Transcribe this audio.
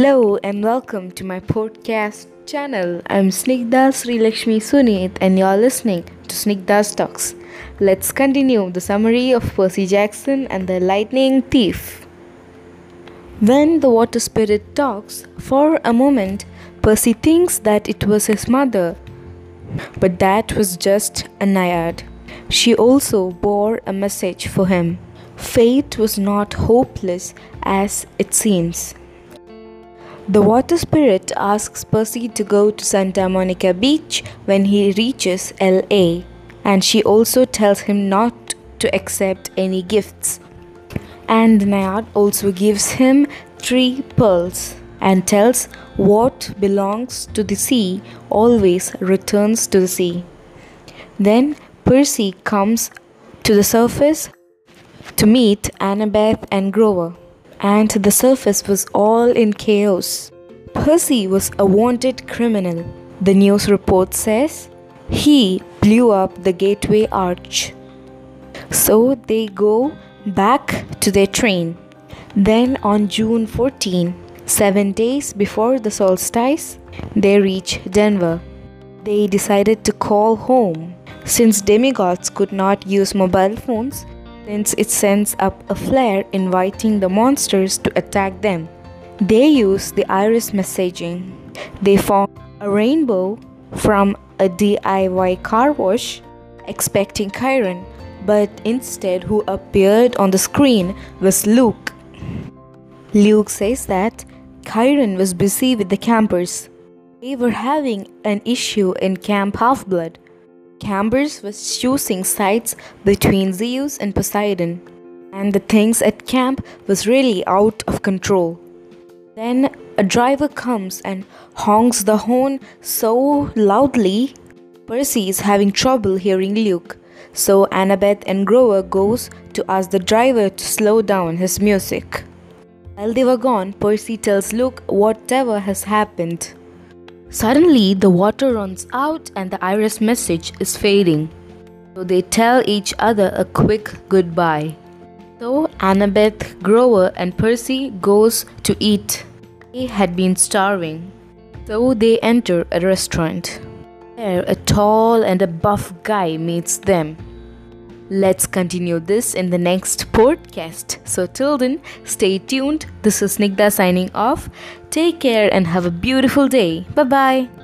Hello and welcome to my podcast channel. I'm Snigdha Sri Lakshmi Sunit and you're listening to Snigdha's Talks. Let's continue the summary of Percy Jackson and the Lightning Thief. When the water spirit talks, for a moment, Percy thinks that it was his mother, but that was just a naiad. She also bore a message for him. Fate was not hopeless as it seems. The water spirit asks Percy to go to Santa Monica Beach when he reaches LA, and she also tells him not to accept any gifts. And the Naiad also gives him three pearls and tells what belongs to the sea always returns to the sea. Then Percy comes to the surface to meet Annabeth and Grover, and the surface was all in chaos. Percy was a wanted criminal. The news report says he blew up the gateway arch. So they go back to their train. Then on June 14, seven days before the solstice, they reach Denver. They decided to call home. Since demigods could not use mobile phones, since it sends up a flare inviting the monsters to attack them. They use the iris messaging. They form a rainbow from a DIY car wash, expecting Chiron, but instead, who appeared on the screen was Luke. Luke says that Chiron was busy with the campers. They were having an issue in Camp Half Blood. Campers was choosing sides between Zeus and Poseidon, and the things at camp was really out of control. Then a driver comes and honks the horn so loudly, Percy is having trouble hearing Luke. So Annabeth and Grover goes to ask the driver to slow down his music. While they were gone, Percy tells Luke whatever has happened. Suddenly, the water runs out and the iris message is fading. So they tell each other a quick goodbye. So Annabeth, Grover, and Percy goes to eat. They had been starving. So they enter a restaurant. There, a tall and a buff guy meets them. Let's continue this in the next podcast. So, till then, stay tuned. This is Snigdha signing off. Take care and have a beautiful day. Bye bye.